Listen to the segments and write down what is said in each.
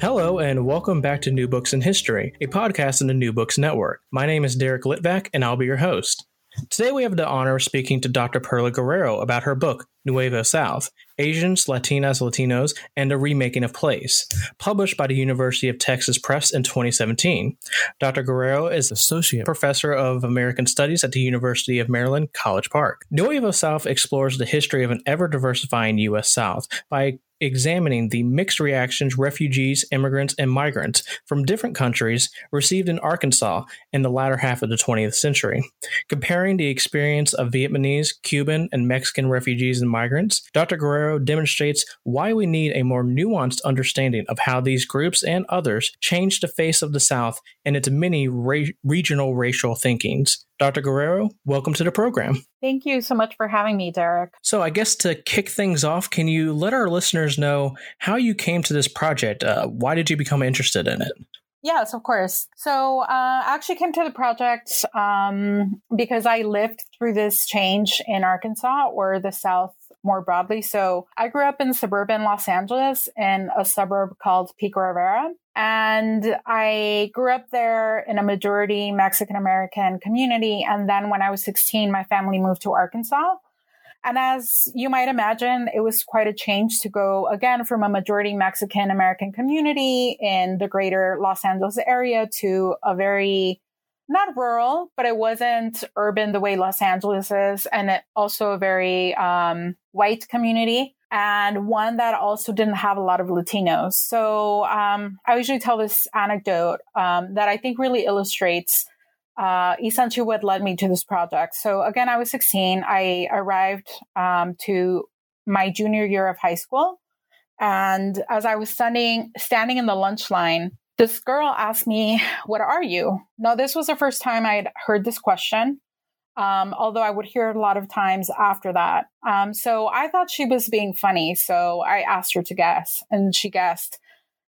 Hello, and welcome back to New Books in History, a podcast in the New Books Network. My name is Derek Litvak, and I'll be your host. Today, we have the honor of speaking to Dr. Perla Guerrero about her book, Nuevo South Asians, Latinas, Latinos, and a Remaking of Place, published by the University of Texas Press in 2017. Dr. Guerrero is Associate Professor of American Studies at the University of Maryland, College Park. Nuevo South explores the history of an ever diversifying U.S. South by examining the mixed reactions refugees, immigrants, and migrants from different countries received in Arkansas in the latter half of the 20th century. Comparing the experience of Vietnamese, Cuban, and Mexican refugees and migrants, Dr. Guerrero demonstrates why we need a more nuanced understanding of how these groups and others changed the face of the South and its many ra- regional racial thinkings. Dr. Guerrero, welcome to the program. Thank you so much for having me, Derek. So, I guess to kick things off, can you let our listeners know how you came to this project? Uh, why did you become interested in it? Yes, of course. So, uh, I actually came to the project um, because I lived through this change in Arkansas or the South more broadly. So, I grew up in suburban Los Angeles in a suburb called Pico Rivera. And I grew up there in a majority Mexican American community. And then when I was 16, my family moved to Arkansas. And as you might imagine, it was quite a change to go again from a majority Mexican American community in the greater Los Angeles area to a very not rural, but it wasn't urban the way Los Angeles is, and it also a very um, white community and one that also didn't have a lot of Latinos. So um, I usually tell this anecdote um, that I think really illustrates uh, essentially what led me to this project. So again, I was 16. I arrived um, to my junior year of high school. And as I was standing, standing in the lunch line, this girl asked me, What are you? Now, this was the first time I'd heard this question um, although I would hear it a lot of times after that. Um, so I thought she was being funny. So I asked her to guess, and she guessed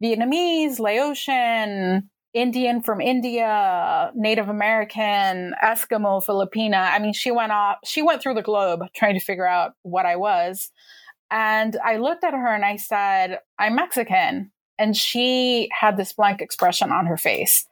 Vietnamese, Laotian, Indian from India, Native American, Eskimo, Filipina. I mean, she went off, she went through the globe trying to figure out what I was. And I looked at her and I said, I'm Mexican. And she had this blank expression on her face.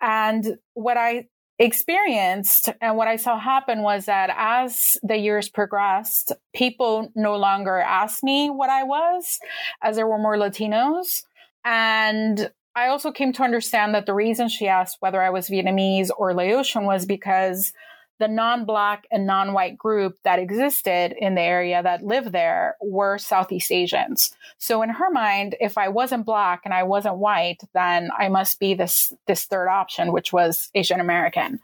And what I experienced and what I saw happen was that as the years progressed, people no longer asked me what I was, as there were more Latinos. And I also came to understand that the reason she asked whether I was Vietnamese or Laotian was because the non-black and non-white group that existed in the area that lived there were Southeast Asians. So in her mind, if I wasn't black and I wasn't white, then I must be this this third option, which was Asian American.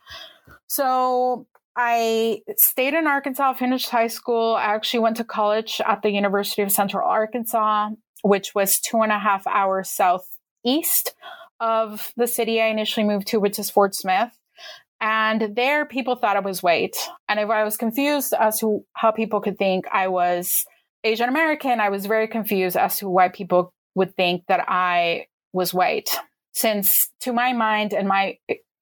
So I stayed in Arkansas, finished high school. I actually went to college at the University of Central Arkansas, which was two and a half hours southeast of the city I initially moved to, which is Fort Smith. And there, people thought I was white. And I was confused as to how people could think I was Asian American, I was very confused as to why people would think that I was white. Since, to my mind and my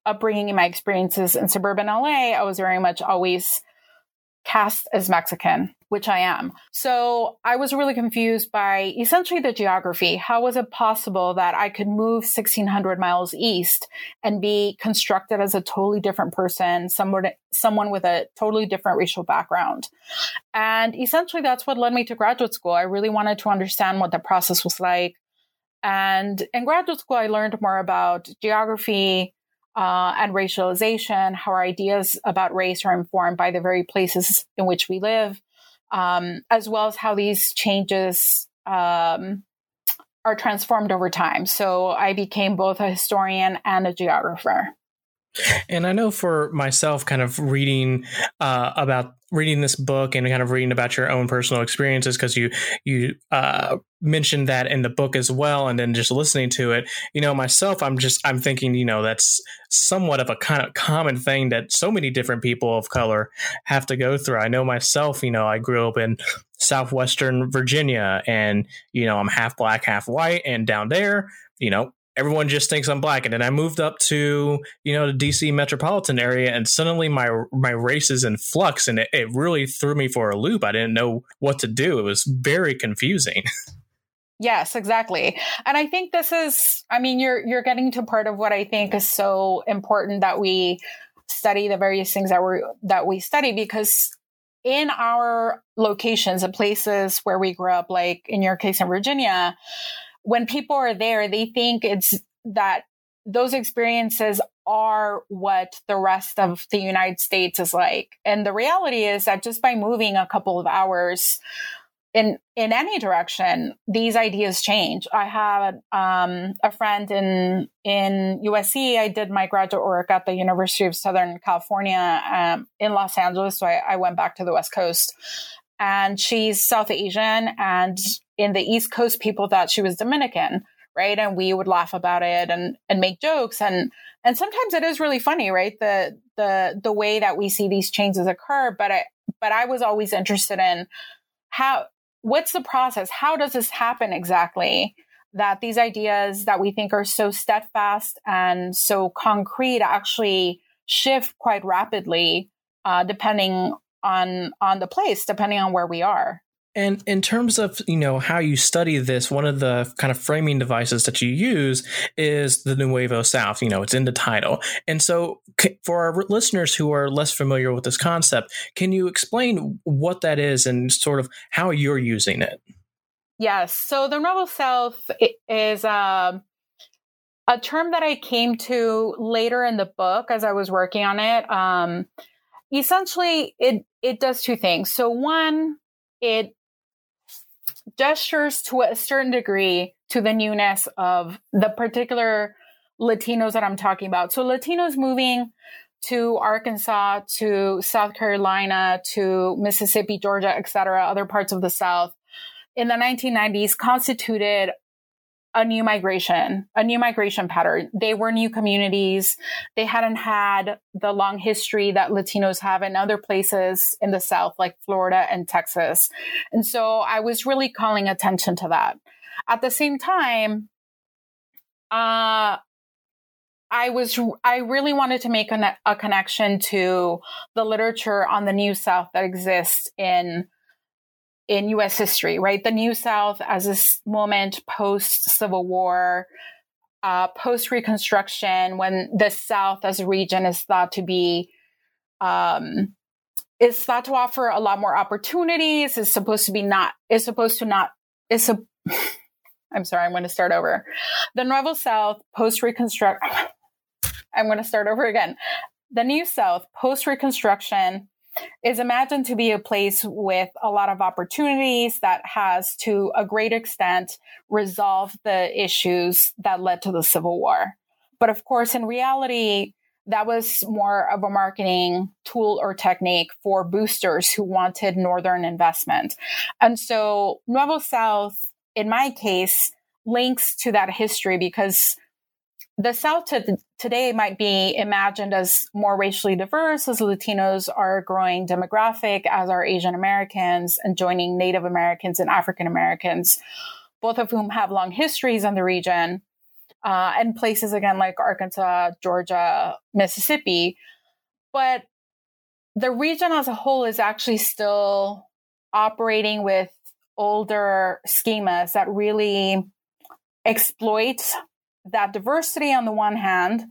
upbringing and my experiences in suburban LA, I was very much always cast as Mexican, which I am. So I was really confused by essentially the geography. How was it possible that I could move 1600 miles east and be constructed as a totally different person, someone, someone with a totally different racial background? And essentially that's what led me to graduate school. I really wanted to understand what the process was like. And in graduate school, I learned more about geography, uh, and racialization, how our ideas about race are informed by the very places in which we live, um, as well as how these changes um, are transformed over time. So I became both a historian and a geographer. And I know for myself, kind of reading uh, about reading this book and kind of reading about your own personal experiences because you you uh, mentioned that in the book as well and then just listening to it you know myself i'm just i'm thinking you know that's somewhat of a kind of common thing that so many different people of color have to go through. I know myself you know i grew up in southwestern virginia and you know i'm half black half white and down there you know everyone just thinks I'm black. And then I moved up to, you know, the DC metropolitan area and suddenly my my race is in flux and it, it really threw me for a loop. I didn't know what to do. It was very confusing. Yes, exactly. And I think this is I mean you're you're getting to part of what I think is so important that we study the various things that we that we study because in our locations and places where we grew up like in your case in Virginia when people are there, they think it's that those experiences are what the rest of the United States is like. And the reality is that just by moving a couple of hours in in any direction, these ideas change. I had um, a friend in in USC. I did my graduate work at the University of Southern California um, in Los Angeles, so I, I went back to the West Coast. And she's South Asian, and in the East Coast, people thought she was Dominican, right? And we would laugh about it and and make jokes and and sometimes it is really funny, right? The the the way that we see these changes occur. But I but I was always interested in how what's the process? How does this happen exactly? That these ideas that we think are so steadfast and so concrete actually shift quite rapidly, uh, depending on on the place, depending on where we are. And in terms of you know how you study this, one of the kind of framing devices that you use is the Nuevo South. You know, it's in the title. And so, for our listeners who are less familiar with this concept, can you explain what that is and sort of how you're using it? Yes. So the Nuevo South is um, a term that I came to later in the book as I was working on it. Um, essentially, it it does two things. So one, it gestures to a certain degree to the newness of the particular Latinos that I'm talking about. So Latinos moving to Arkansas, to South Carolina, to Mississippi, Georgia, etc., other parts of the South in the 1990s constituted a new migration, a new migration pattern. They were new communities. They hadn't had the long history that Latinos have in other places in the South, like Florida and Texas. And so I was really calling attention to that. At the same time, uh, I was I really wanted to make a, a connection to the literature on the New South that exists in in US history, right? The New South as this moment post Civil War, uh, post Reconstruction, when the South as a region is thought to be, um, is thought to offer a lot more opportunities, is supposed to be not, is supposed to not, is a, I'm sorry, I'm going to start over. The Nuevo South post Reconstruction, I'm going to start over again. The New South post Reconstruction is imagined to be a place with a lot of opportunities that has to a great extent resolved the issues that led to the Civil War. But of course, in reality, that was more of a marketing tool or technique for boosters who wanted Northern investment. And so Nuevo South, in my case, links to that history because the South to today might be imagined as more racially diverse as Latinos are growing demographic, as are Asian Americans and joining Native Americans and African Americans, both of whom have long histories in the region, uh, and places again like Arkansas, Georgia, Mississippi. But the region as a whole is actually still operating with older schemas that really exploit that diversity on the one hand,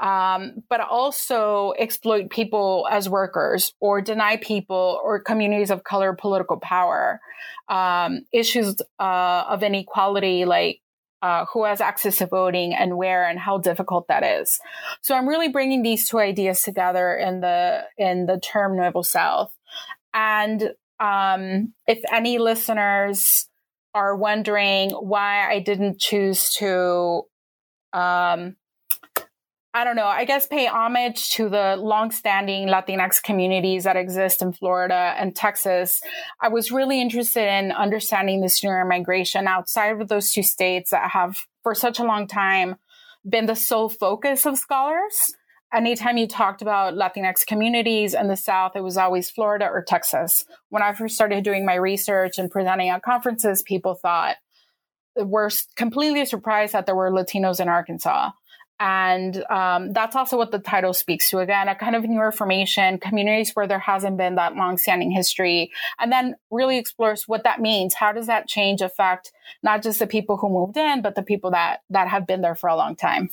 um, but also exploit people as workers or deny people or communities of color political power. Um, issues uh, of inequality, like uh, who has access to voting and where and how difficult that is. So I'm really bringing these two ideas together in the in the term Nuevo South. And um, if any listeners are wondering why I didn't choose to um, I don't know, I guess pay homage to the longstanding Latinx communities that exist in Florida and Texas. I was really interested in understanding this newer migration outside of those two states that have for such a long time been the sole focus of scholars. Anytime you talked about Latinx communities in the South, it was always Florida or Texas. When I first started doing my research and presenting at conferences, people thought, were completely surprised that there were Latinos in Arkansas. And um, that's also what the title speaks to. Again, a kind of new formation, communities where there hasn't been that long-standing history, and then really explores what that means. How does that change affect not just the people who moved in, but the people that that have been there for a long time?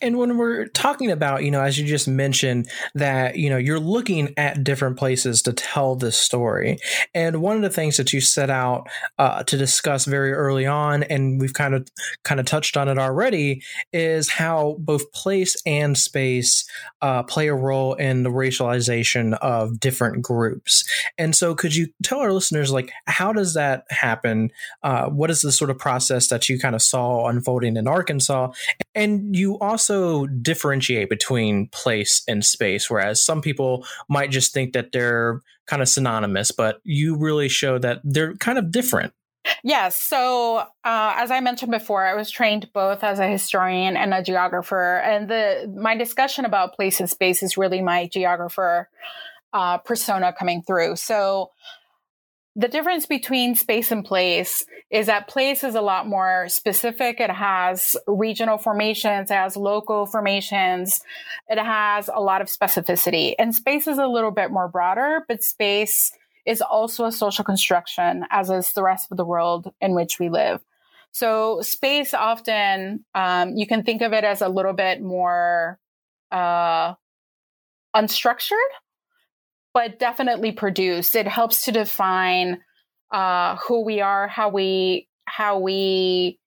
And when we're talking about, you know, as you just mentioned, that, you know, you're looking at different places to tell this story. And one of the things that you set out uh, to discuss very early on, and we've kind of kind of touched on it already, is how both place and space uh, play a role in the racialization of different groups. And so, could you tell our listeners, like, how does that happen? Uh, what is the sort of process that you kind of saw unfolding in Arkansas? And you also differentiate between place and space, whereas some people might just think that they're kind of synonymous, but you really show that they're kind of different. Yes. So, uh, as I mentioned before, I was trained both as a historian and a geographer, and the my discussion about place and space is really my geographer uh, persona coming through. So, the difference between space and place is that place is a lot more specific. It has regional formations, it has local formations, it has a lot of specificity. And space is a little bit more broader, but space is also a social construction, as is the rest of the world in which we live. So space often, um, you can think of it as a little bit more uh, unstructured but definitely produced. It helps to define uh, who we are, how we how we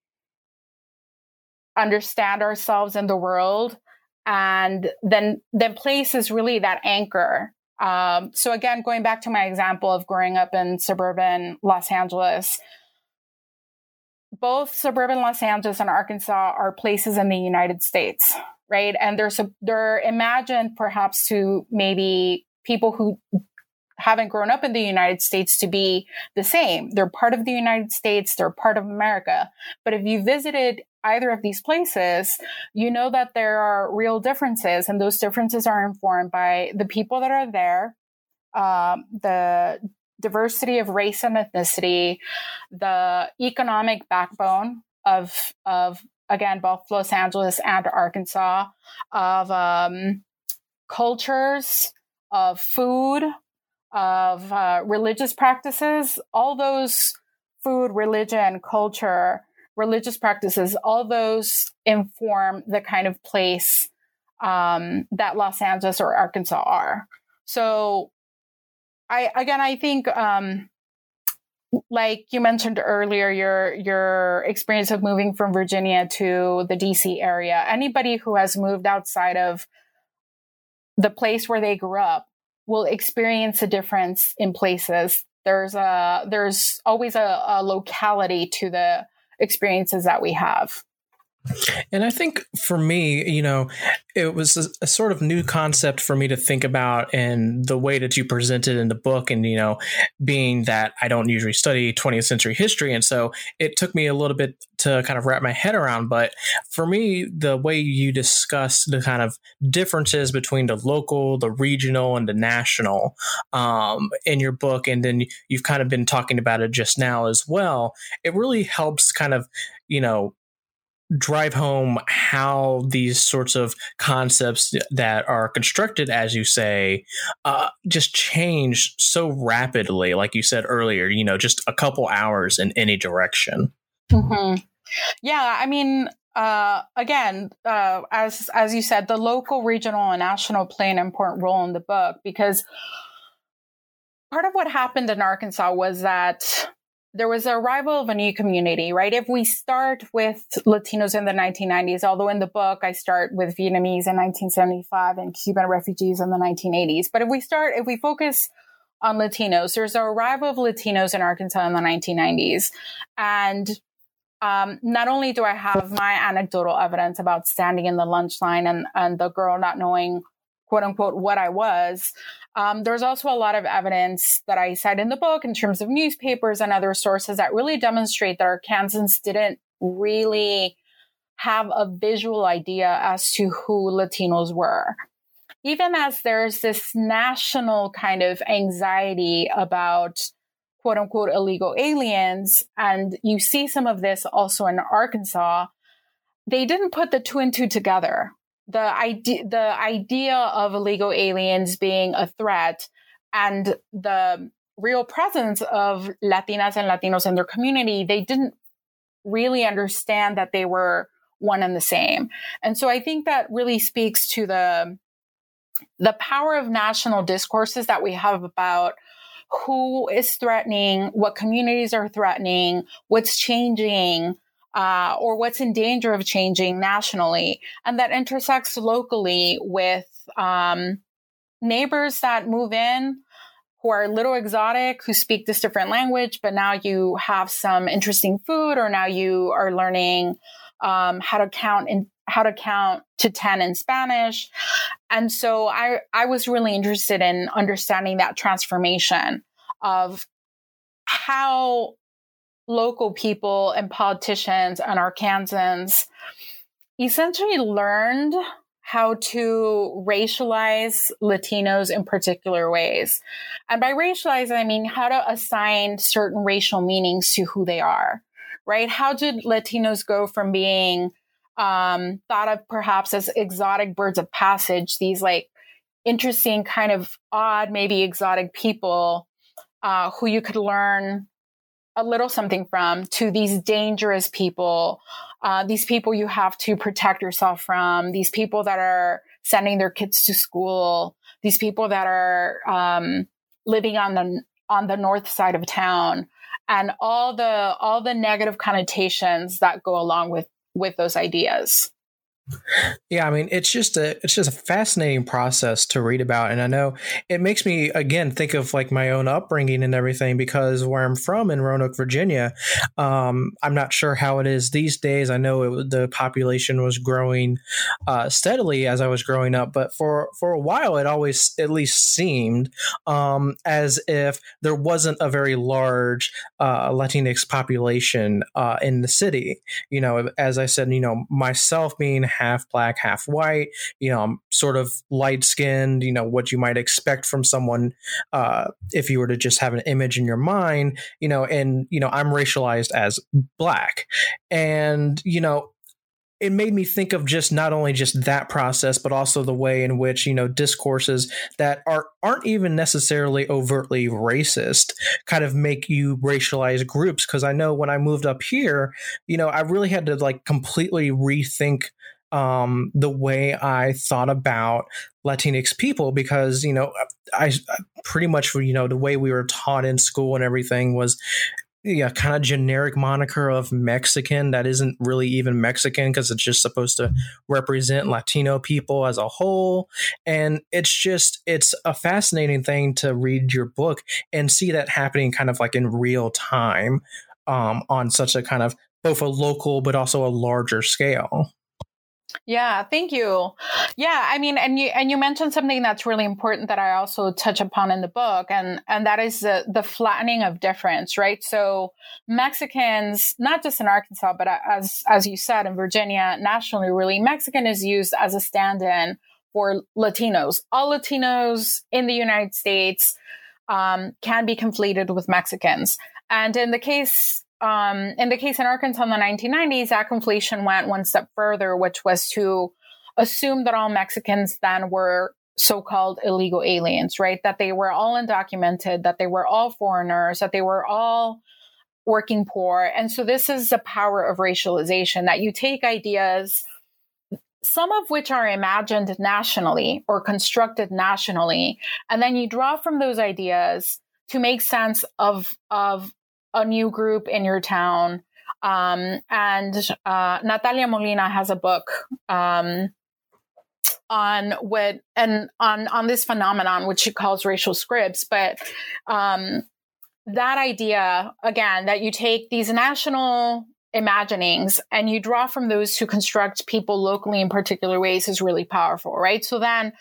understand ourselves in the world, and then then place is really that anchor. Um, so again, going back to my example of growing up in suburban Los Angeles, both suburban Los Angeles and Arkansas are places in the United States, right? And they're they're imagined perhaps to maybe people who haven't grown up in the United States to be the same. They're part of the United States, they're part of America. But if you visited either of these places, you know that there are real differences, and those differences are informed by the people that are there, um, the diversity of race and ethnicity, the economic backbone of of again both Los Angeles and Arkansas, of um, cultures, of food, of uh, religious practices, all those food, religion, culture, religious practices, all those inform the kind of place um, that Los Angeles or Arkansas are. So, I again, I think, um, like you mentioned earlier, your your experience of moving from Virginia to the DC area. Anybody who has moved outside of the place where they grew up will experience a difference in places. There's a there's always a, a locality to the experiences that we have. And I think for me, you know, it was a, a, sort of new concept for me to think about and the way that you presented in the book. And, you know, being that I don't usually study 20th century history. And so it took me a little bit to kind of wrap my head around. But for me, the way you discuss the kind of differences between the local, the regional, and the national um, in your book, and then you've kind of been talking about it just now as well, it really helps kind of, you know, drive home how these sorts of concepts that are constructed, as you say, uh, just change so rapidly. Like you said earlier, you know, just a couple hours in any direction. Mm-hmm. Yeah, I mean, uh, again, uh, as as you said, the local, regional, and national play an important role in the book because part of what happened in Arkansas was that there was the arrival of a new community, right? If we start with Latinos in the 1990s, although in the book I start with Vietnamese in 1975 and Cuban refugees in the 1980s. But if we start, if we focus on Latinos, there's the arrival of Latinos in Arkansas in the 1990s. And um, not only do I have my anecdotal evidence about standing in the lunch line and, and the girl not knowing, quote unquote, what I was, um, there's also a lot of evidence that I cite in the book in terms of newspapers and other sources that really demonstrate that Arkansans didn't really have a visual idea as to who Latinos were. Even as there's this national kind of anxiety about quote unquote illegal aliens, and you see some of this also in Arkansas, they didn't put the two and two together. The idea, the idea of illegal aliens being a threat and the real presence of Latinas and Latinos in their community, they didn't really understand that they were one and the same. And so I think that really speaks to the the power of national discourses that we have about who is threatening, what communities are threatening, what's changing, uh, or what's in danger of changing nationally. And that intersects locally with um, neighbors that move in who are a little exotic, who speak this different language, but now you have some interesting food, or now you are learning um, how to count in how to count to 10 in Spanish. And so I, I was really interested in understanding that transformation of how local people and politicians and Arkansans essentially learned how to racialize Latinos in particular ways. And by racialize, I mean how to assign certain racial meanings to who they are, right? How did Latinos go from being um, thought of perhaps as exotic birds of passage, these like interesting, kind of odd, maybe exotic people uh, who you could learn a little something from, to these dangerous people, uh, these people you have to protect yourself from, these people that are sending their kids to school, these people that are um, living on the on the north side of town and all the all the negative connotations that go along with with those ideas. Yeah, I mean, it's just a it's just a fascinating process to read about, and I know it makes me again think of like my own upbringing and everything because where I'm from in Roanoke, Virginia, um, I'm not sure how it is these days. I know it, the population was growing uh, steadily as I was growing up, but for for a while, it always at least seemed um, as if there wasn't a very large uh, Latinx population uh, in the city. You know, as I said, you know, myself being half black, half white. You know, I'm sort of light skinned. You know, what you might expect from someone uh, if you were to just have an image in your mind. You know, and you know, I'm racialized as black, and you know, it made me think of just not only just that process but also the way in which you know discourses that are aren't even necessarily overtly racist kind of make you racialize groups because i know when i moved up here you know i really had to like completely rethink um, the way I thought about Latinx people because you know I, I, pretty much you know the way we were taught in school and everything was yeah kind of generic moniker of Mexican that isn't really even Mexican because it's just supposed to represent Latino people as a whole and it's just it's a fascinating thing to read your book and see that happening kind of like in real time um, on such a kind of both a local but also a larger scale. Yeah, thank you. Yeah, I mean, and you and you mentioned something that's really important that I also touch upon in the book, and and that is the the flattening of difference, right? So Mexicans, not just in Arkansas, but as as you said in Virginia, nationally, really, Mexican is used as a stand-in for Latinos. All Latinos in the United States um, can be conflated with Mexicans, and in the case um, in the case in Arkansas in the 1990s, that conflation went one step further, which was to assume that all Mexicans then were so-called illegal aliens, right? That they were all undocumented, that they were all foreigners, that they were all working poor. And so this is the power of racialization that you take ideas, some of which are imagined nationally or constructed nationally, and then you draw from those ideas to make sense of, of a new group in your town. Um, and uh, Natalia Molina has a book um, on what and on on this phenomenon, which she calls racial scripts. But um, that idea again that you take these national imaginings and you draw from those to construct people locally in particular ways is really powerful, right? So then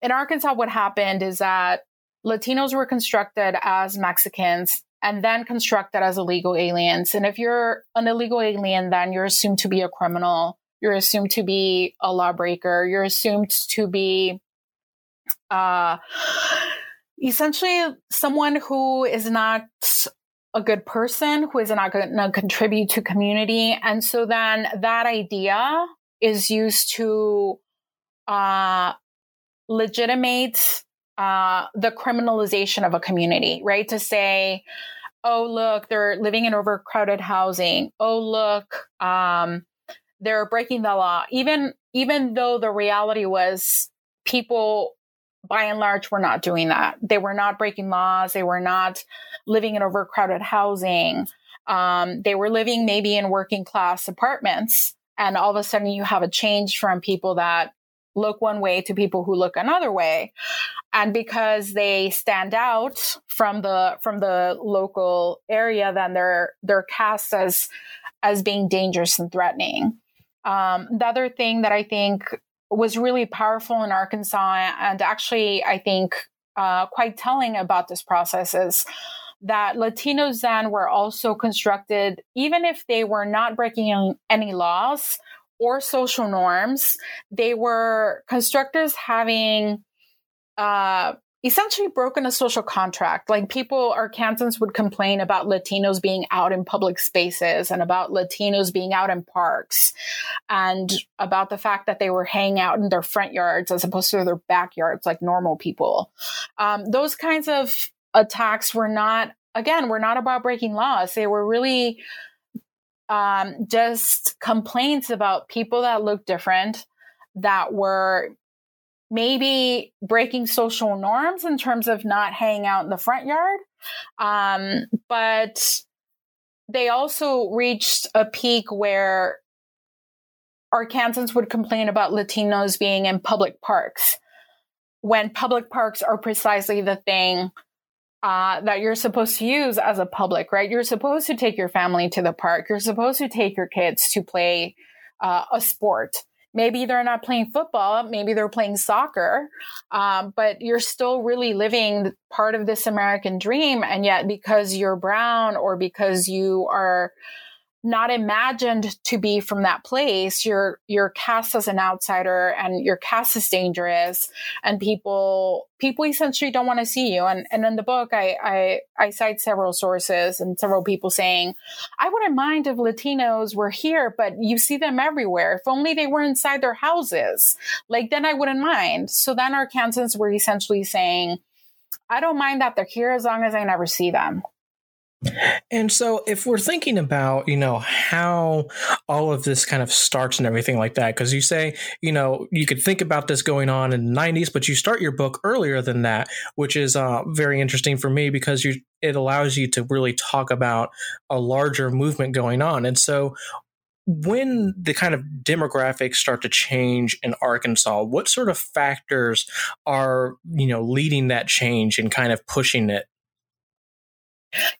in Arkansas, what happened is that Latinos were constructed as Mexicans and then constructed as illegal aliens. And if you're an illegal alien, then you're assumed to be a criminal. You're assumed to be a lawbreaker. You're assumed to be uh, essentially someone who is not a good person, who is not going to contribute to community. And so then that idea is used to uh, legitimate uh, the criminalization of a community, right? To say, oh, look, they're living in overcrowded housing. Oh, look, um, they're breaking the law. Even even though the reality was people by and large were not doing that. They were not breaking laws. They were not living in overcrowded housing. Um, they were living maybe in working class apartments. And all of a sudden you have a change from people that look one way to people who look another way. And because they stand out from the from the local area, then they're they're cast as as being dangerous and threatening. Um, the other thing that I think was really powerful in Arkansas, and actually, I think uh, quite telling about this process is that Latinos then were also constructed, even if they were not breaking any laws or social norms, they were constructors having uh, essentially broken a social contract. Like people, Arkansans would complain about Latinos being out in public spaces and about Latinos being out in parks and about the fact that they were hanging out in their front yards as opposed to their backyards like normal people. Um, those kinds of attacks were not, again, were not about breaking laws. They were really um, just complaints about people that look different that were maybe breaking social norms in terms of not hanging out in the front yard. Um, but they also reached a peak where Arkansans would complain about Latinos being in public parks when public parks are precisely the thing uh, that you're supposed to use as a public, right? You're supposed to take your family to the park. You're supposed to take your kids to play uh, a sport. Maybe they're not playing football, maybe they're playing soccer, um, but you're still really living part of this American dream. And yet, because you're brown or because you are not imagined to be from that place. You're you're cast as an outsider and your cast is dangerous and people people essentially don't want to see you. And and in the book I, I i cite several sources and several people saying i wouldn't mind if latinos were here but you see them everywhere. If only they were inside their houses. Like then i wouldn't mind. So then arkansans were essentially saying i don't mind that they're here as long as i never see them and so, if we're thinking about, you know, how all of this kind of starts and everything like that, because you say, you know, you could think about this going on in the 90s, but you start your book earlier than that, which is uh, very interesting for me because you it allows you to really talk about a larger movement going on. And so, when the kind of demographics start to change in Arkansas, what sort of factors are, you know, leading that change and kind of pushing it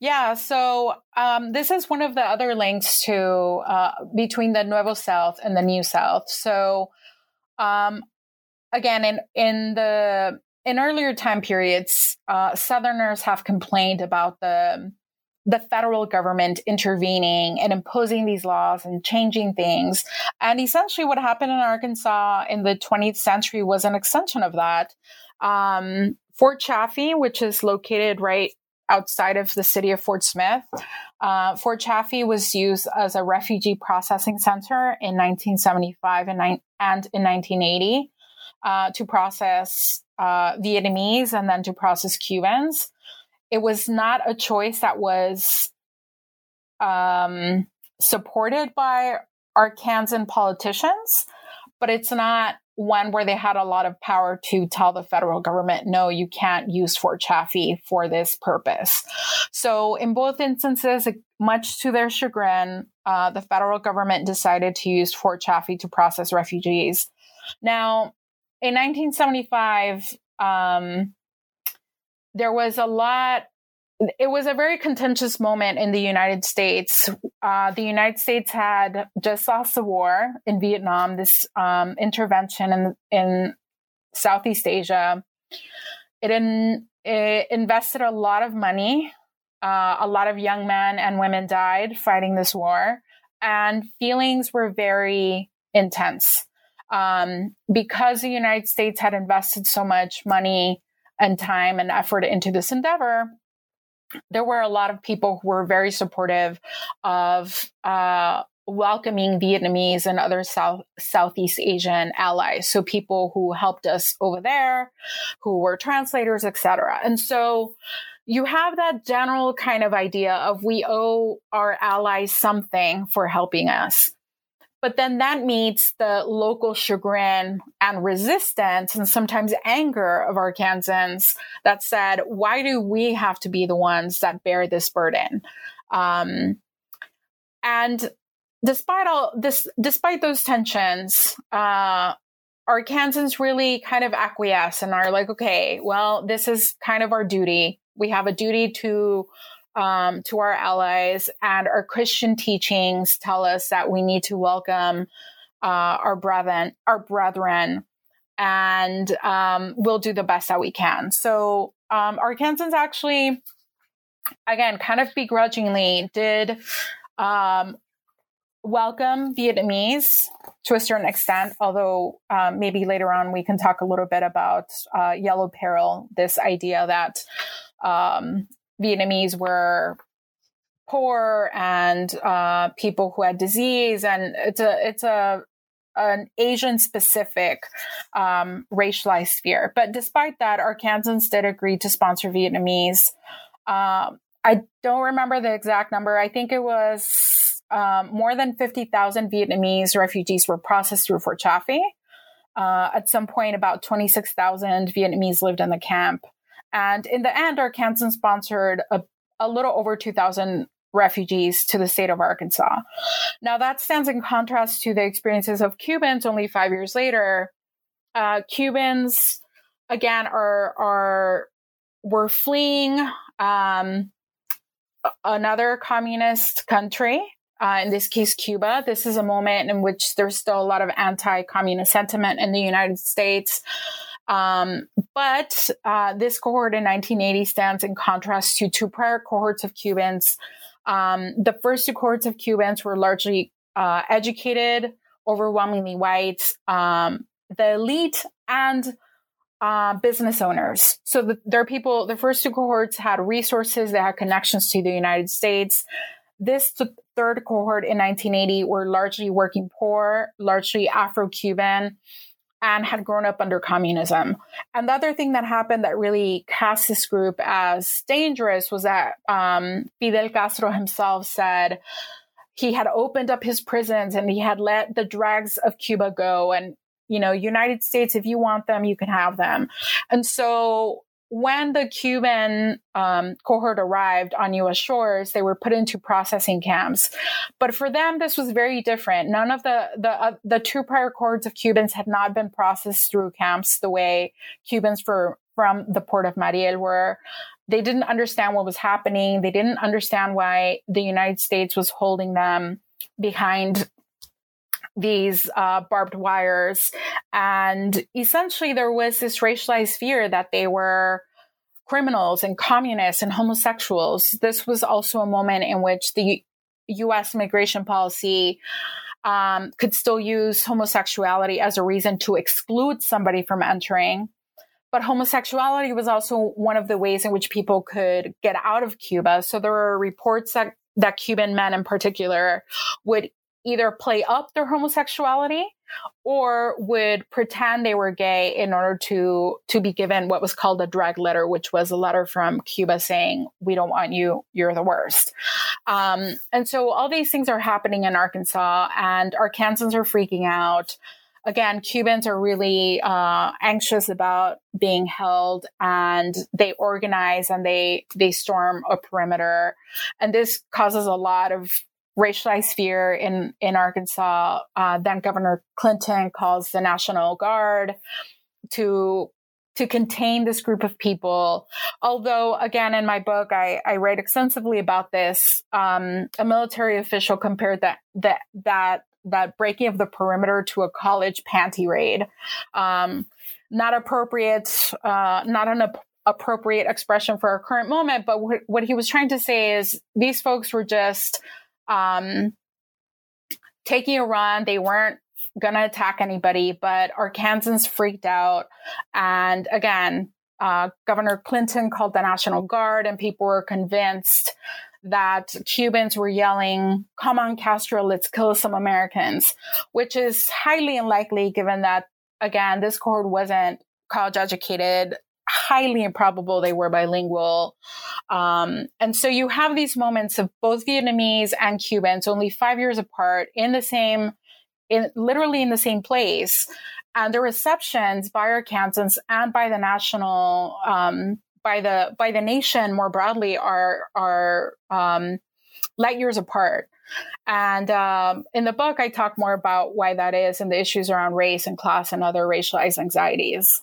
yeah, so um, this is one of the other links to uh, between the Nuevo South and the New South. So um, again, in in the in earlier time periods, uh, Southerners have complained about the the federal government intervening and imposing these laws and changing things. And essentially, what happened in Arkansas in the 20th century was an extension of that. Um, Fort Chaffee, which is located right outside of the city of Fort Smith. Uh, Fort Chaffee was used as a refugee processing center in 1975 and, ni- and in 1980 uh, to process uh, Vietnamese and then to process Cubans. It was not a choice that was um, supported by Arkansan politicians, but it's not one where they had a lot of power to tell the federal government, no, you can't use Fort Chaffee for this purpose. So, in both instances, much to their chagrin, uh, the federal government decided to use Fort Chaffee to process refugees. Now, in 1975, um, there was a lot it was a very contentious moment in the United States. Uh, the United States had just lost the war in Vietnam, this um, intervention in, in Southeast Asia. It, in, it invested a lot of money. Uh, a lot of young men and women died fighting this war, and feelings were very intense. Um, because the United States had invested so much money and time and effort into this endeavor, there were a lot of people who were very supportive of uh, welcoming Vietnamese and other South Southeast Asian allies. So people who helped us over there, who were translators, etc. And so you have that general kind of idea of we owe our allies something for helping us. But then that meets the local chagrin and resistance and sometimes anger of Arkansans that said, why do we have to be the ones that bear this burden? Um, and despite all this, despite those tensions, uh, Arkansans really kind of acquiesce and are like, okay, well, this is kind of our duty. We have a duty to um, to our allies, and our Christian teachings tell us that we need to welcome uh, our brethren, our brethren, and um, we'll do the best that we can. So um, Arkansans actually, again, kind of begrudgingly did um, welcome Vietnamese to a certain extent, although um, maybe later on we can talk a little bit about uh, yellow peril, this idea that um, Vietnamese were poor and uh, people who had disease, and it's a it's a an Asian specific um, racialized fear. But despite that, Arkansans did agree to sponsor Vietnamese. Um, I don't remember the exact number. I think it was um, more than 50,000 Vietnamese refugees were processed through Fort Chaffee. Uh, at some point, about 26,000 Vietnamese lived in the camp. And in the end, Arkansas sponsored a, a little over 2,000 refugees to the state of Arkansas. Now, that stands in contrast to the experiences of Cubans only five years later. Uh, Cubans, again, are, are were fleeing um, another communist country. Uh, in this case, Cuba. This is a moment in which there's still a lot of anti-communist sentiment in the United States. Um, but uh, this cohort in 1980 stands in contrast to two prior cohorts of Cubans. Um, the first two cohorts of Cubans were largely uh, educated, overwhelmingly white, um, the elite, and uh, business owners. So the, there are people, the first two cohorts had resources, they had connections to the United States. This th- third cohort in 1980 were largely working poor, largely Afro Cuban and had grown up under communism. And the other thing that happened that really cast this group as dangerous was that um, Fidel Castro himself said he had opened up his prisons and he had let the dregs of Cuba go. And, you know, United States, if you want them, you can have them. And so when the Cuban um, cohort arrived on U.S. shores, they were put into processing camps. But for them, this was very different. None of the the uh, the two prior cohorts of Cubans had not been processed through camps the way Cubans for from the port of Mariel were. They didn't understand what was happening. They didn't understand why the United States was holding them behind these uh, barbed wires. And essentially, there was this racialized fear that they were criminals and communists and homosexuals. This was also a moment in which the US immigration policy um, could still use homosexuality as a reason to exclude somebody from entering. But homosexuality was also one of the ways in which people could get out of Cuba. So there were reports that, that Cuban men in particular would either play up their homosexuality or would pretend they were gay in order to to be given what was called a drag letter which was a letter from cuba saying we don't want you. You're the worst. Um, and so all these things are happening in arkansas and arkansans are freaking out. Again cubans are really uh, anxious about being held and they organize and they they storm a perimeter. And this causes a lot of racialized fear in in Arkansas. Uh, then Governor Clinton calls the National Guard to to contain this group of people. Although, again, in my book, I, I write extensively about this. Um, a military official compared that that that that breaking of the perimeter to a college panty raid. Um, not appropriate, uh, not an ap- appropriate expression for our current moment. But wh- what he was trying to say is these folks were just um, taking a run. They weren't going to attack anybody, but Arkansans freaked out. And again, uh, Governor Clinton called the National Guard, and people were convinced that Cubans were yelling, Come on, Castro, let's kill some Americans, which is highly unlikely given that, again, this cohort wasn't college educated. Highly improbable they were bilingual. Um, and so you have these moments of both Vietnamese and Cubans, only five years apart, in the same in literally in the same place. And the receptions by Arkansans and by the national, um, by the by the nation more broadly are are um, light years apart. And um, in the book, I talk more about why that is and the issues around race and class and other racialized anxieties.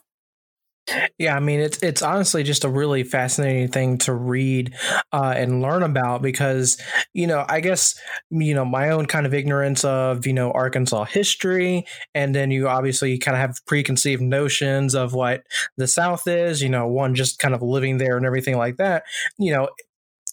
Yeah, I mean it's it's honestly just a really fascinating thing to read uh, and learn about because you know I guess you know my own kind of ignorance of you know Arkansas history, and then you obviously kind of have preconceived notions of what the South is. You know, one just kind of living there and everything like that. You know,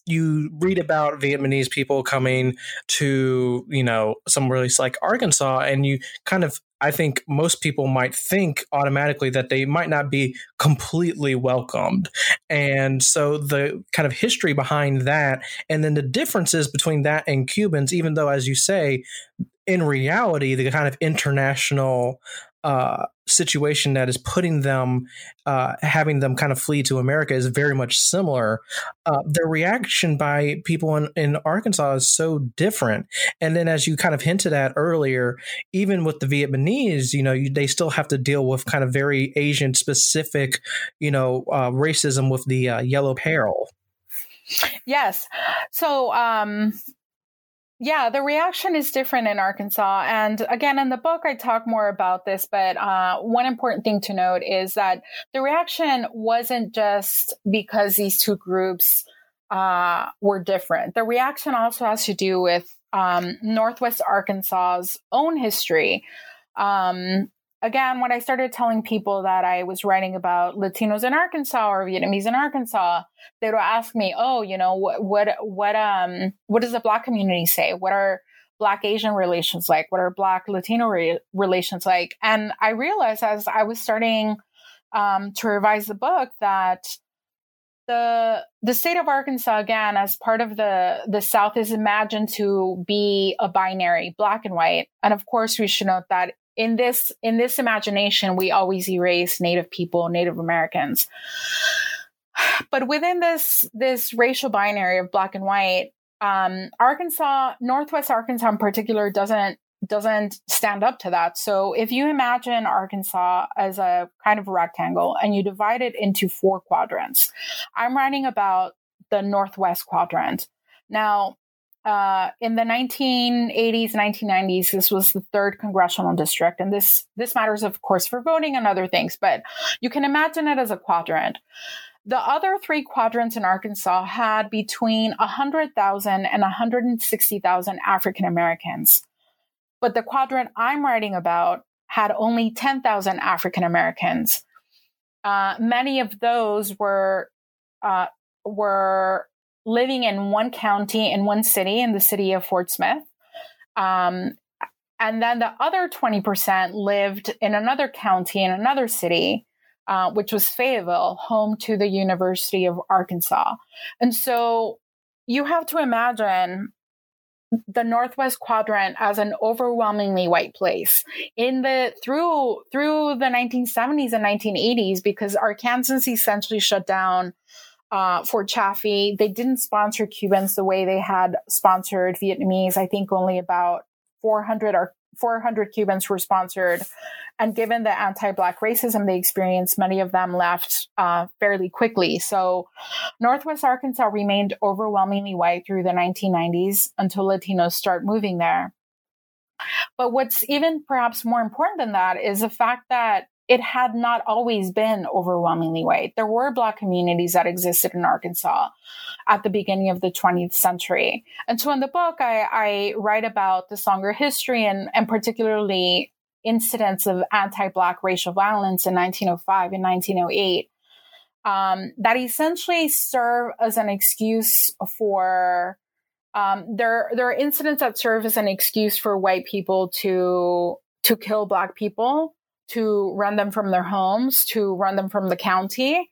you read about Vietnamese people coming to, you know, some place like Arkansas, and you kind of I think most people might think automatically that they might not be completely welcomed. And so the kind of history behind that, and then the differences between that and Cubans, even though, as you say, in reality, the kind of international uh, situation that is putting them, uh, having them kind of flee to America is very much similar. Uh, the reaction by people in, in Arkansas is so different. And then, as you kind of hinted at earlier, even with the Vietnamese, you know, you, they still have to deal with kind of very Asian specific, you know, uh, racism with the uh, yellow peril. Yes. So, um, yeah, the reaction is different in Arkansas. And again, in the book, I talk more about this, but uh, one important thing to note is that the reaction wasn't just because these two groups uh, were different. The reaction also has to do with um, Northwest Arkansas's own history. Um, again, when I started telling people that I was writing about Latinos in Arkansas or Vietnamese in Arkansas, they would ask me, "Oh, you know, what what what um what does the Black community say? What are Black Asian relations like? What are Black Latino re- relations like?" And I realized as I was starting um, to revise the book that the the state of Arkansas again as part of the the South is imagined to be a binary, black and white. And of course, we should note that in this in this imagination we always erase native people native americans. But within this this racial binary of black and white um, arkansas northwest arkansas in particular doesn't doesn't stand up to that. So if you imagine arkansas as a kind of rectangle and you divide it into four quadrants i'm writing about the northwest quadrant. Now uh, in the 1980s, 1990s, this was the third congressional district, and this this matters, of course, for voting and other things. But you can imagine it as a quadrant. The other three quadrants in Arkansas had between 100,000 and 160,000 African Americans. But the quadrant I'm writing about had only 10,000 African Americans. Uh, many of those were uh, were living in one county in one city, in the city of Fort Smith. Um, and then the other 20% lived in another county in another city, uh, which was Fayetteville, home to the University of Arkansas. And so you have to imagine the northwest quadrant as an overwhelmingly white place in the through through the 1970s and 1980s because arkansas essentially shut down uh, Fort Chaffee. They didn't sponsor Cubans the way they had sponsored Vietnamese. I think only about 400 or 400 Cubans were sponsored. And given the anti-black racism they experienced, many of them left uh, fairly quickly. So Northwest Arkansas remained overwhelmingly white through the 1990s until Latinos start moving there. But what's even perhaps more important than that is the fact that it had not always been overwhelmingly white. There were Black communities that existed in Arkansas at the beginning of the 20th century. And so in the book, I, I write about this longer history and, and particularly incidents of anti Black racial violence in 1905 and 1908 um, that essentially serve as an excuse for. Um, there, there are incidents that serve as an excuse for white people to to kill black people to run them from their homes, to run them from the county.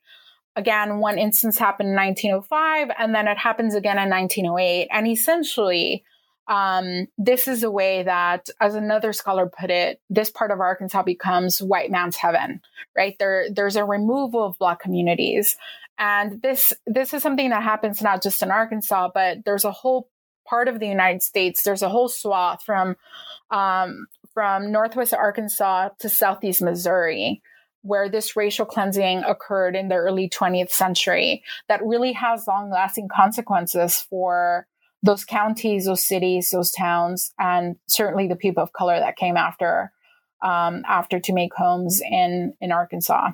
Again, one instance happened in 1905, and then it happens again in 1908. And essentially, um, this is a way that, as another scholar put it, this part of Arkansas becomes white man's heaven, right? There, there's a removal of black communities. And this, this is something that happens not just in Arkansas, but there's a whole part of the United States. There's a whole swath from um, from northwest Arkansas to southeast Missouri, where this racial cleansing occurred in the early 20th century, that really has long lasting consequences for those counties, those cities, those towns, and certainly the people of color that came after um, after to make homes in in Arkansas.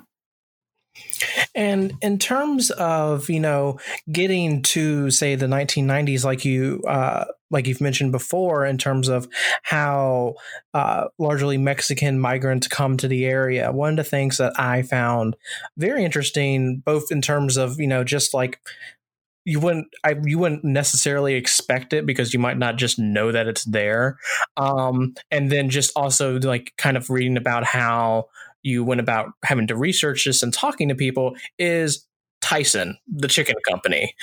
And in terms of you know getting to say the 1990s, like you uh, like you've mentioned before, in terms of how uh, largely Mexican migrants come to the area, one of the things that I found very interesting, both in terms of you know just like you wouldn't I, you wouldn't necessarily expect it because you might not just know that it's there um, and then just also like kind of reading about how you went about having to research this and talking to people is Tyson, the chicken company,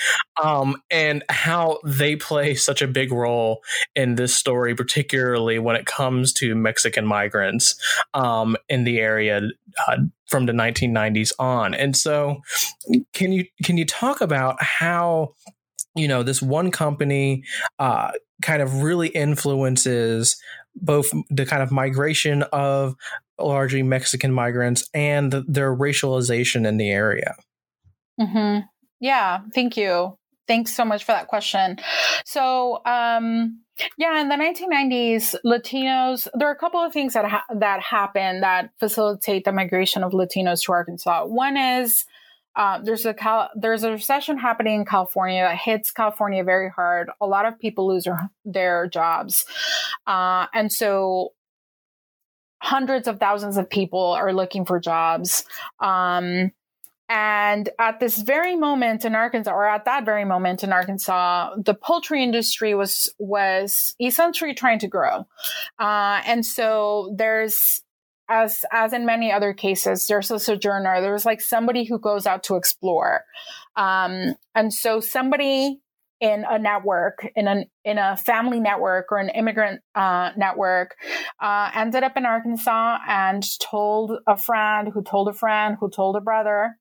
um, and how they play such a big role in this story, particularly when it comes to Mexican migrants um, in the area uh, from the 1990s on. And so, can you can you talk about how you know this one company uh, kind of really influences both the kind of migration of largely Mexican migrants and their racialization in the area. Mm-hmm. Yeah, thank you. Thanks so much for that question. So, um, yeah, in the 1990s, Latinos. There are a couple of things that ha- that happen that facilitate the migration of Latinos to Arkansas. One is uh, there's a Cal- there's a recession happening in California that hits California very hard. A lot of people lose their, their jobs, uh, and so hundreds of thousands of people are looking for jobs. Um, and at this very moment in Arkansas, or at that very moment in Arkansas, the poultry industry was was essentially trying to grow, uh, and so there's as as in many other cases, there's a sojourner. There's like somebody who goes out to explore, um, and so somebody in a network, in an in a family network or an immigrant uh, network, uh, ended up in Arkansas and told a friend who told a friend who told a brother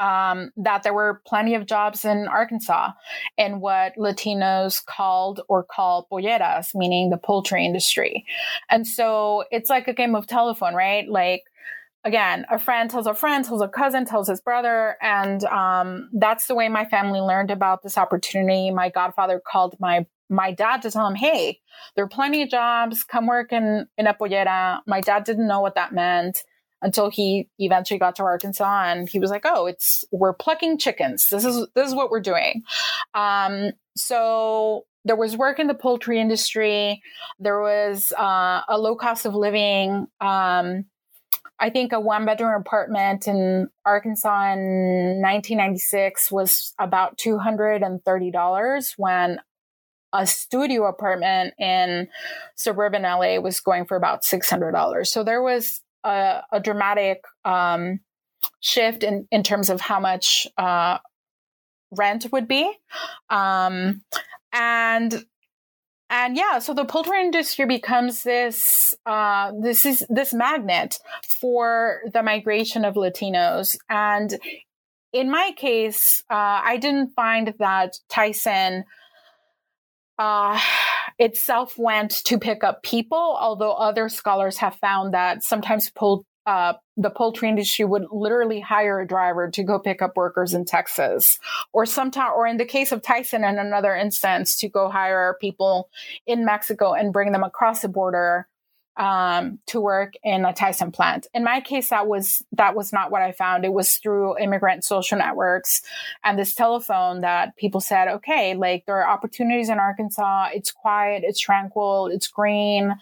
um, that there were plenty of jobs in Arkansas in what Latinos called or call polleras, meaning the poultry industry. And so it's like a game of telephone, right? Like, again, a friend tells a friend, tells a cousin, tells his brother. And um, that's the way my family learned about this opportunity. My godfather called my my dad to tell him, hey, there are plenty of jobs. Come work in, in a pollera. My dad didn't know what that meant until he eventually got to Arkansas and he was like, "Oh, it's we're plucking chickens. This is this is what we're doing." Um, so there was work in the poultry industry. There was uh, a low cost of living. Um, I think a one bedroom apartment in Arkansas in 1996 was about $230 when a studio apartment in suburban LA was going for about $600. So there was a, a dramatic um, shift in, in terms of how much uh, rent would be. Um, and and yeah, so the poultry industry becomes this uh, this is this magnet for the migration of Latinos. And in my case, uh, I didn't find that Tyson uh, itself went to pick up people, although other scholars have found that sometimes pol- uh, the poultry industry would literally hire a driver to go pick up workers in Texas, or sometime, or in the case of Tyson, in another instance, to go hire people in Mexico and bring them across the border um, to work in a Tyson plant. In my case, that was that was not what I found. It was through immigrant social networks and this telephone that people said, okay, like there are opportunities in Arkansas. It's quiet, it's tranquil, it's green.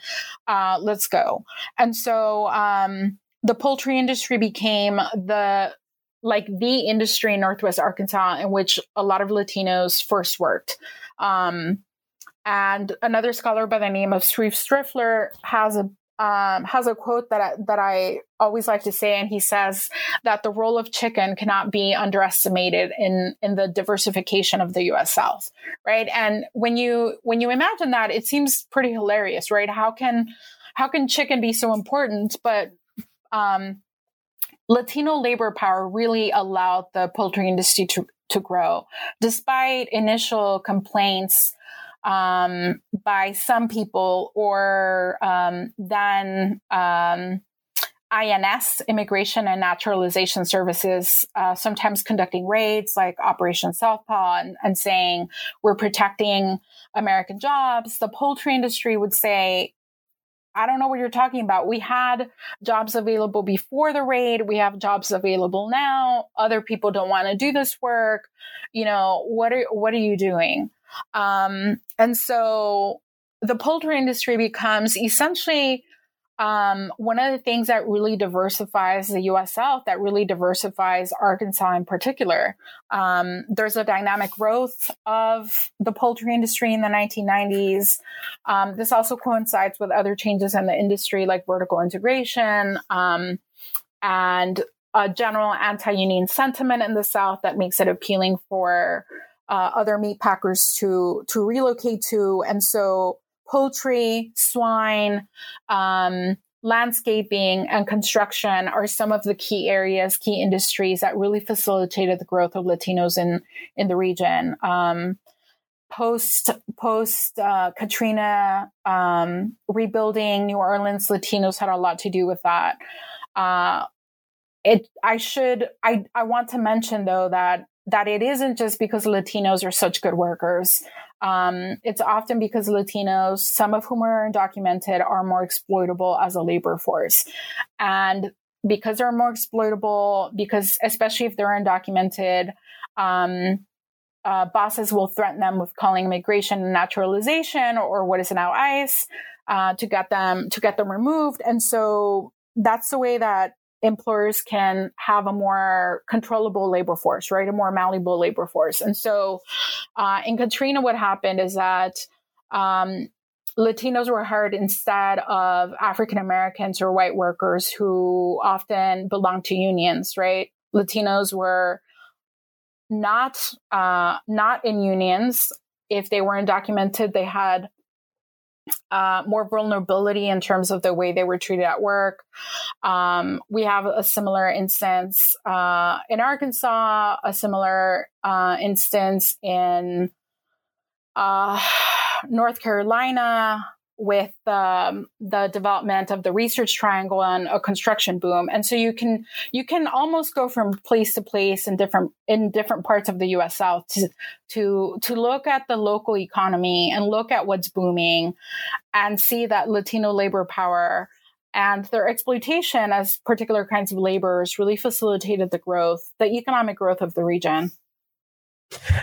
Uh, let's go. And so um, the poultry industry became the like the industry in Northwest Arkansas in which a lot of Latinos first worked. Um, and another scholar by the name of Steve Striffler has a um, has a quote that I, that I always like to say, and he says that the role of chicken cannot be underestimated in in the diversification of the U.S. South, right? And when you when you imagine that, it seems pretty hilarious, right? How can how can chicken be so important, but um, Latino labor power really allowed the poultry industry to to grow, despite initial complaints um, by some people or um, then um, INS, Immigration and Naturalization Services, uh, sometimes conducting raids like Operation Southpaw and, and saying we're protecting American jobs. The poultry industry would say, I don't know what you're talking about. We had jobs available before the raid. We have jobs available now. Other people don't want to do this work. You know, what are, what are you doing? Um, and so the poultry industry becomes essentially um, one of the things that really diversifies the US South, that really diversifies Arkansas in particular. Um, there's a dynamic growth of the poultry industry in the 1990s. Um, this also coincides with other changes in the industry, like vertical integration um, and a general anti union sentiment in the South that makes it appealing for uh, other meat packers to to relocate to, and so poultry, swine, um, landscaping, and construction are some of the key areas, key industries that really facilitated the growth of Latinos in in the region. Um, post post uh, Katrina um, rebuilding New Orleans, Latinos had a lot to do with that. Uh, it I should I I want to mention though that that it isn't just because Latinos are such good workers. Um, it's often because Latinos, some of whom are undocumented, are more exploitable as a labor force. And because they're more exploitable, because especially if they're undocumented, um, uh, bosses will threaten them with calling immigration and naturalization or what is now ICE uh, to get them to get them removed. And so that's the way that employers can have a more controllable labor force, right? A more malleable labor force. And so uh, in Katrina, what happened is that um, Latinos were hired instead of African Americans or white workers who often belonged to unions, right? Latinos were not uh, not in unions. If they were undocumented, they had uh, more vulnerability in terms of the way they were treated at work. Um, we have a similar instance uh, in Arkansas, a similar uh, instance in uh, North Carolina, with um, the development of the research triangle and a construction boom. And so you can you can almost go from place to place in different in different parts of the US South to to to look at the local economy and look at what's booming and see that Latino labor power and their exploitation as particular kinds of laborers really facilitated the growth the economic growth of the region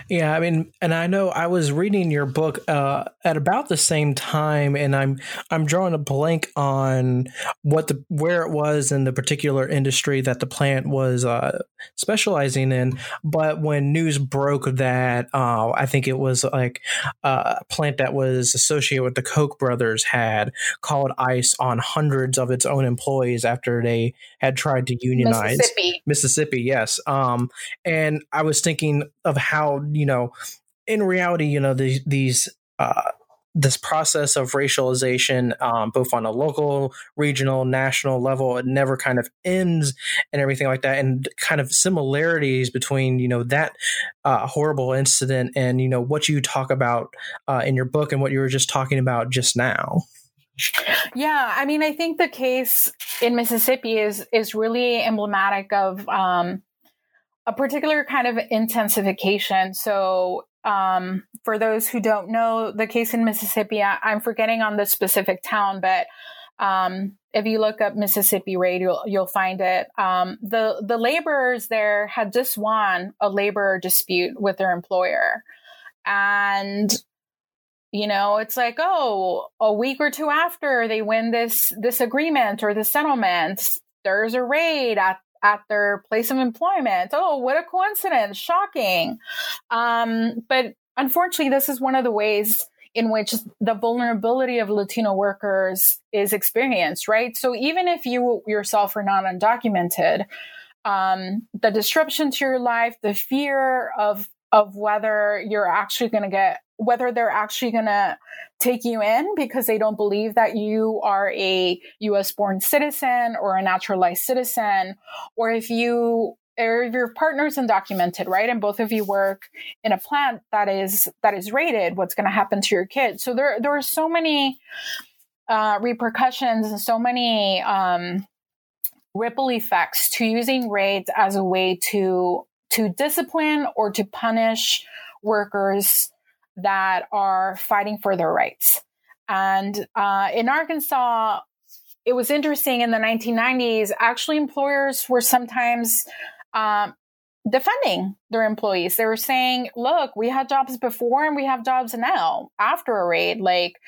yeah, I mean, and I know I was reading your book uh, at about the same time, and I'm I'm drawing a blank on what the where it was in the particular industry that the plant was uh, specializing in. But when news broke that uh, I think it was like uh, a plant that was associated with the Koch brothers had called ICE on hundreds of its own employees after they had tried to unionize Mississippi. Mississippi, yes. Um, and I was thinking of how you know, in reality, you know, these these uh, this process of racialization, um, both on a local, regional, national level, it never kind of ends and everything like that. And kind of similarities between, you know, that uh, horrible incident and, you know, what you talk about uh, in your book and what you were just talking about just now. Yeah, I mean, I think the case in Mississippi is is really emblematic of um, a particular kind of intensification. So, um, for those who don't know the case in Mississippi, I, am forgetting on the specific town, but Um, if you look up Mississippi Raid, you'll, you'll find it. Um, the the laborers there had just won a labor dispute with their employer, and you know it's like oh a week or two after they win this this agreement or the settlement there's a raid at at their place of employment. Oh what a coincidence. Shocking. Um, but unfortunately this is one of the ways in which the vulnerability of latino workers is experienced right? So even if you yourself are not undocumented um, the disruption to your life the fear of of whether you're actually going to get whether they're actually going to take you in because they don't believe that you are a US born citizen or a naturalized citizen, or if you or if your partner's undocumented, right? And both of you work in a plant that is that is rated, what's going to happen to your kids? So there there are so many uh, repercussions and so many um, ripple effects to using raids as a way to to discipline or to punish workers that are fighting for their rights. And uh, in Arkansas, it was interesting in the 1990s, actually, employers were sometimes um, defending their employees. They were saying, look, we had jobs before and we have jobs now after a raid. Like,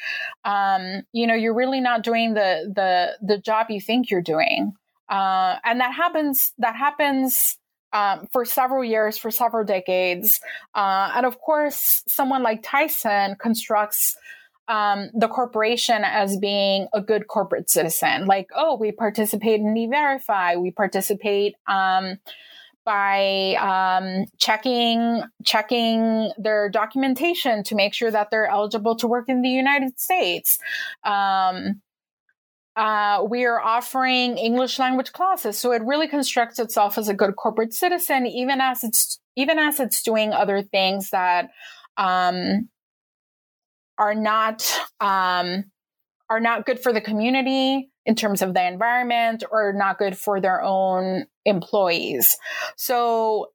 um, you know, you're really not doing the, the, the job you think you're doing. Uh, and that happens, that happens um, for several years, for several decades. Uh, and of course, someone like Tyson constructs um, the corporation as being a good corporate citizen. Like, oh, we participate in E-Verify, we participate um, by um, checking checking their documentation to make sure that they're eligible to work in the United States. Um, uh, we are offering English language classes. So it really constructs itself as a good corporate citizen, even as it's even as it's doing other things that um, are not um, are not good for the community in terms of the environment or not good for their own employees. So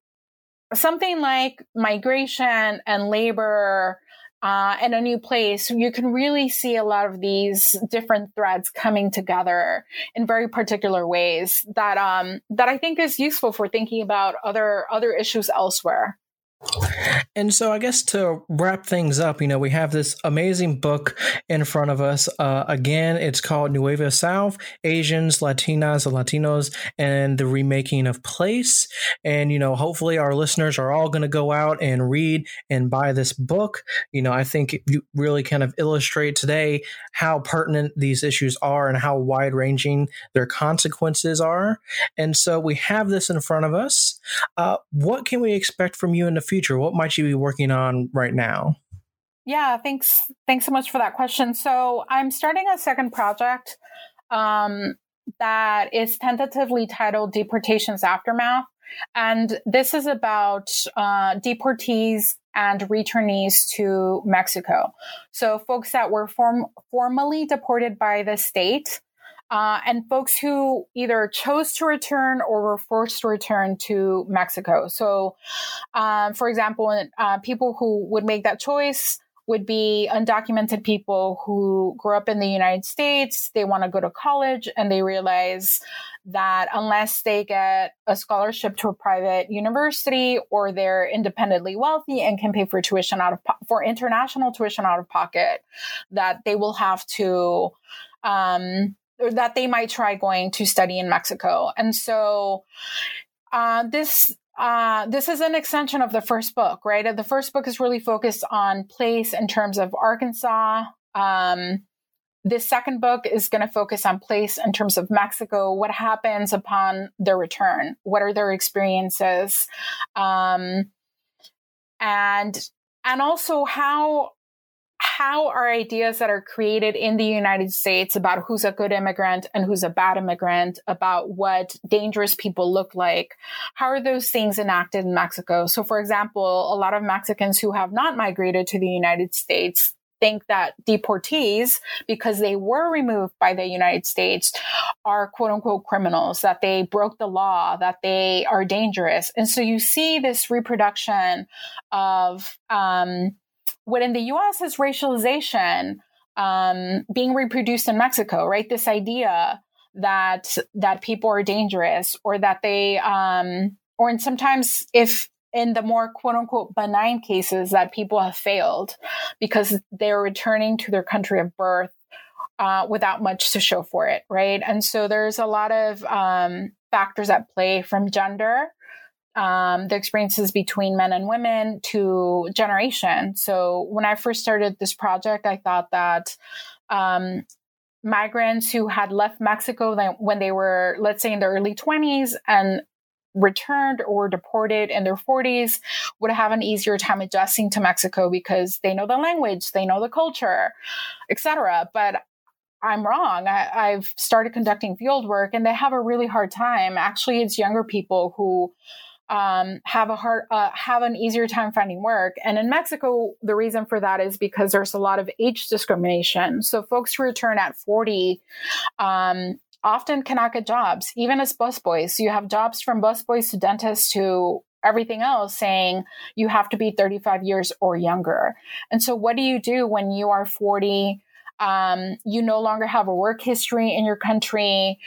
something like migration and labor uh, and a new place, you can really see a lot of these different threads coming together in very particular ways that um, that I think is useful for thinking about other other issues elsewhere. And so, I guess to wrap things up, you know, we have this amazing book in front of us. Uh, again, it's called Nueva South Asians, Latinas, and Latinos, and the Remaking of Place. And, you know, hopefully our listeners are all going to go out and read and buy this book. You know, I think you really kind of illustrate today how pertinent these issues are and how wide ranging their consequences are. And so, we have this in front of us. Uh, what can we expect from you in the future? What might you be working on right now? Yeah, thanks. Thanks so much for that question. So I'm starting a second project um, that is tentatively titled Deportations Aftermath. And this is about uh, deportees and returnees to Mexico. So folks that were form- formally deported by the state uh, and folks who either chose to return or were forced to return to Mexico. So, um, for example, uh, people who would make that choice would be undocumented people who grew up in the United States. They want to go to college and they realize that unless they get a scholarship to a private university or they're independently wealthy and can pay for tuition out of po- for international tuition out of pocket, that they will have to um, or that they might try going to study in Mexico. And so uh, this uh, this is an extension of the first book, right? The first book is really focused on place in terms of Arkansas. Um, this second book is going to focus on place in terms of Mexico. What happens upon their return? What are their experiences? Um, and and also how how are ideas that are created in the United States about who's a good immigrant and who's a bad immigrant, about what dangerous people look like, how are those things enacted in Mexico? So, for example, a lot of Mexicans who have not migrated to the United States think that deportees, because they were removed by the United States, are quote unquote criminals, that they broke the law, that they are dangerous. And so you see this reproduction of, um, what in the US is racialization um, being reproduced in Mexico, right? This idea that that people are dangerous or that they um, or and sometimes if in the more quote unquote benign cases that people have failed because they're returning to their country of birth uh, without much to show for it, right? And so there's a lot of um, factors at play from gender, um, the experiences between men and women to generation. So when I first started this project, I thought that um, migrants who had left Mexico when they were, let's say, in their early 20s and returned or deported in their 40s would have an easier time adjusting to Mexico because they know the language, they know the culture, etc. But I'm wrong. I, have started conducting field work and they have a really hard time. Actually, it's younger people who um, have a hard uh, have an easier time finding work. And in Mexico, the reason for that is because there's a lot of age discrimination. So folks who return at 40 um, often cannot get jobs, even as busboys. You have jobs from busboys to dentists to everything else saying you have to be 35 years or younger. And so what do you do when you are 40? Um, you no longer have a work history in your country.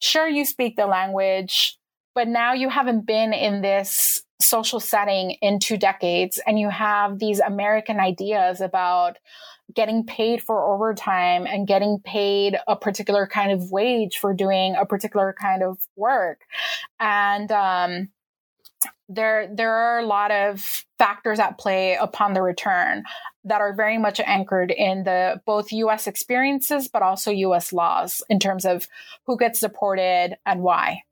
Sure, you speak the language, but now you haven't been in this social setting in two decades and you have these American ideas about getting paid for overtime and getting paid a particular kind of wage for doing a particular kind of work. And um, there there are a lot of factors at play upon the return that are very much anchored in the both US experiences but also US laws in terms of who gets deported and why.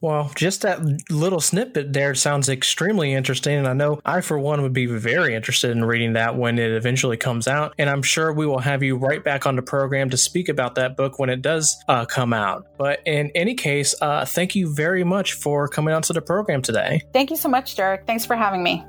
Well, just that little snippet there sounds extremely interesting. And I know I, for one, would be very interested in reading that when it eventually comes out. And I'm sure we will have you right back on the program to speak about that book when it does uh, come out. But in any case, uh, thank you very much for coming onto the program today. Thank you so much, Derek. Thanks for having me.